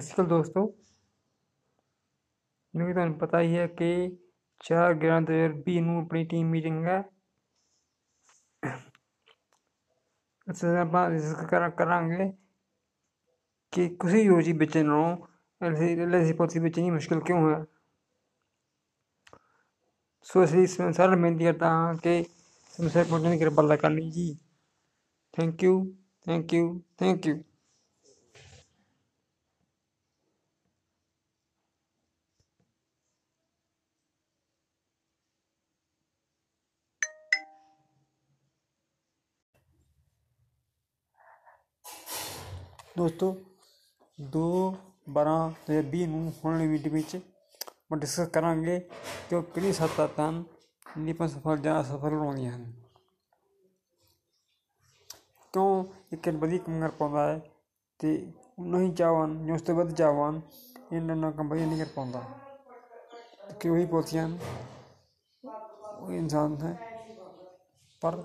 ਸਤਿ ਸ਼੍ਰੀ ਅਕਾਲ ਦੋਸਤੋ। ਜਿਵੇਂ ਕਿ ਤੁਹਾਨੂੰ ਪਤਾ ਹੀ ਹੈ ਕਿ 4 11 2020 ਨੂੰ ਆਪਣੀ ਟੀਮ ਮੀਟਿੰਗ ਹੈ। ਇਸ ਆਪਾਂ ਡਿਸਕਸ ਕਰਾਂਗੇ ਕਿ ਕਿਸੇ ਯੋਜੀ ਬੱਚੇ ਨੂੰ ਐਲਆਈਸੀ ਪਾਲਿਸੀ ਵੇਚਣੀ ਮੁਸ਼ਕਿਲ ਕਿਉਂ ਹੈ? ਸੋ ਅਸੀਂ ਸਾਰਿਆਂ ਨੂੰ ਬੇਨਤੀ ਕਰਦਾ ਹਾਂ ਕਿ ਸਮੱਸਿਆ ਪਹੁੰਚਣ ਦੀ ਕਿਰਪਾਲਤਾ ਕਰਨੀ ਜੀ। Thank you thank you thank you ਦੋਸਤੋ ਦੋ ਬਾਰਾਂ ਦੋ ਹਜ਼ਾਰ ਵੀਹ ਨੂੰ ਹੋਣ ਵਾਲੀ ਮੀਟਿੰਗ ਵਿੱਚ ਆਪਾਂ ਡਿਸਕਸ ਕਰਾਂਗੇ ਕਿ ਉਹ ਕਿਹੜੀ ਸੱਤਾਂ ਹਨ ਜਿਹੜੀ ਆਪਾਂ ਸਫਲ ਜਾਂ ਅਸਫਲ ਬਣਾਉਂਦੀਆਂ ਹਨ ਕਿਉਂ ਇੱਕ ਵਧੀਆ ਕੰਮ ਕਰ ਪਾਉਂਦਾ ਹੈ ਤੇ ਨਹੀਂ ਚਾਹਵਾਨ ਜਾਂ ਉਸ ਤੋਂ ਵੱਧ ਚਾਹਵਾਨ ਇਹਨਾਂ ਨਾਲ ਕੰਮ ਵਧੀਆ ਨਹੀਂ ਕਰ ਪਾਉਂਦਾ ਕਿ ਉਹੀ ਪੋਥੀਆਂ ਉਹ ਇਨਸਾਨ ਹੈ ਪਰ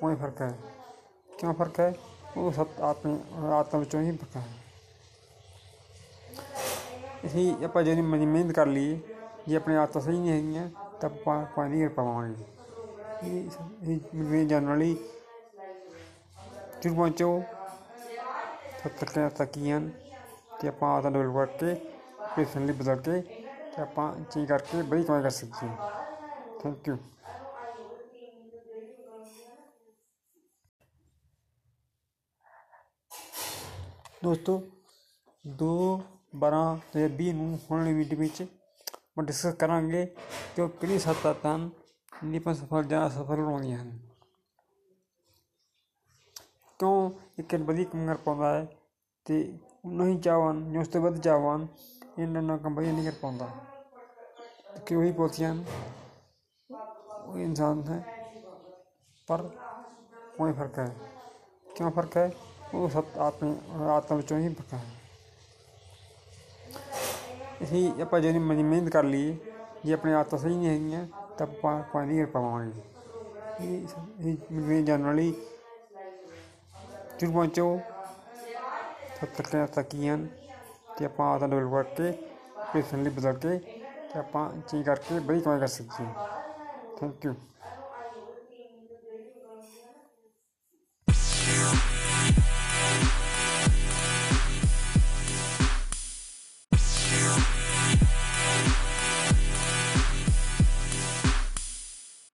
ਕੋਈ ਫਰਕ ਹੈ ਕਿਉਂ ਫਰਕ ਹੈ ਉਹ ਸਭ ਆਪਣੇ ਆਤਮ ਵਿੱਚੋਂ ਹੀ ਫਰਕ ਹੈ ਅਸੀਂ ਆਪਾਂ ਜੇ ਮਿਹਨਤ ਕਰ ਲਈਏ ਜੇ ਆਪਣੇ ਆਦਤਾਂ ਸਹੀ ਨਹੀਂ ਹੈਗੀਆਂ ਤਾਂ ਆਪਾਂ ਕੋਈ ਨਹੀਂ ਕਰ ਪਾਵਾਂਗੇ ਇਹ ਇਹ ਜਾਣਨ ਲਈ ਜਰੂਰ ਪਹੁੰਚੋ ਤੱਕ ਤੱਕੀਆਂ ਤੇ ਆਪਾਂ ਆਦਤਾਂ ਡਿਵੈਲਪ ਕਰਕੇ ਪੇਸ਼ੈਂਟਲੀ ਬਦਲ ਕੇ ਤੇ ਆਪਾਂ ਚੇਂਜ ਕਰਕੇ ਬੜੀ ਕਮਾਈ ਕਰ ਸਕੀਏ ਥੈਂਕ ਯੂ ਦੋਸਤੋ ਦੋ ਬਾਰਾਂ ਦੋ ਹਜ਼ਾਰ ਵੀਹ ਨੂੰ ਹੋਣ ਵਾਲੀ ਮੀਟਿੰਗ ਵਿੱਚ ਆਪਾਂ ਡਿਸਕਸ ਕਰਾਂਗੇ ਕਿ ਉਹ ਕਿਹੜੀ ਸੱਤਾਂ ਹਨ ਜਿਹੜੀ ਆਪਾਂ ਸਫਲ ਜਾਂ ਅਸਫਲ ਬਣਾਉਂਦੀਆਂ ਹਨ ਕਿਉਂ ਇੱਕ ਵਧੀਆ ਕੰਮ ਕਰ ਪਾਉਂਦਾ ਹੈ ਤੇ ਨਹੀਂ ਚਾਹਵਾਨ ਜਾਂ ਉਸ ਤੋਂ ਵੱਧ ਚਾਹਵਾਨ ਇਹਨਾਂ ਨਾਲ ਕੰਮ ਵਧੀਆ ਨਹੀਂ ਕਰ ਪਾਉਂਦਾ ਕਿ ਉਹੀ ਪੋਥੀਆਂ ਉਹ ਇਨਸਾਨ ਹੈ ਪਰ ਕੋਈ ਫਰਕ ਹੈ ਕਿਉਂ ਫਰਕ ਹੈ ਉਹ ਸਭ ਆਪਣੇ ਆਤਮ ਵਿੱਚੋਂ ਹੀ ਫਰਕ ਹੈ ਅਸੀਂ ਆਪਾਂ ਜੇ ਮਿਹਨਤ ਕਰ ਲਈਏ ਜੇ ਆਪਣੇ ਆਦਤਾਂ ਸਹੀ ਨਹੀਂ ਹੈਗੀਆਂ ਤਾਂ ਆਪਾਂ ਕੋਈ ਨਹੀਂ ਕਰ ਪਾਵਾਂਗੇ ਇਹ ਇਹ ਜਾਣਨ ਲਈ ਜਰੂਰ ਪਹੁੰਚੋ ਤੱਕ ਤੱਕੀਆਂ ਤੇ ਆਪਾਂ ਆਦਤਾਂ ਡਿਵੈਲਪ ਕਰਕੇ ਪੇਸ਼ੈਂਟਲੀ ਬਦਲ ਕੇ ਤੇ ਆਪਾਂ ਚੇਂਜ ਕਰਕੇ ਬੜੀ ਕਮਾਈ ਕਰ ਸਕੀਏ ਥੈਂਕ ਯੂ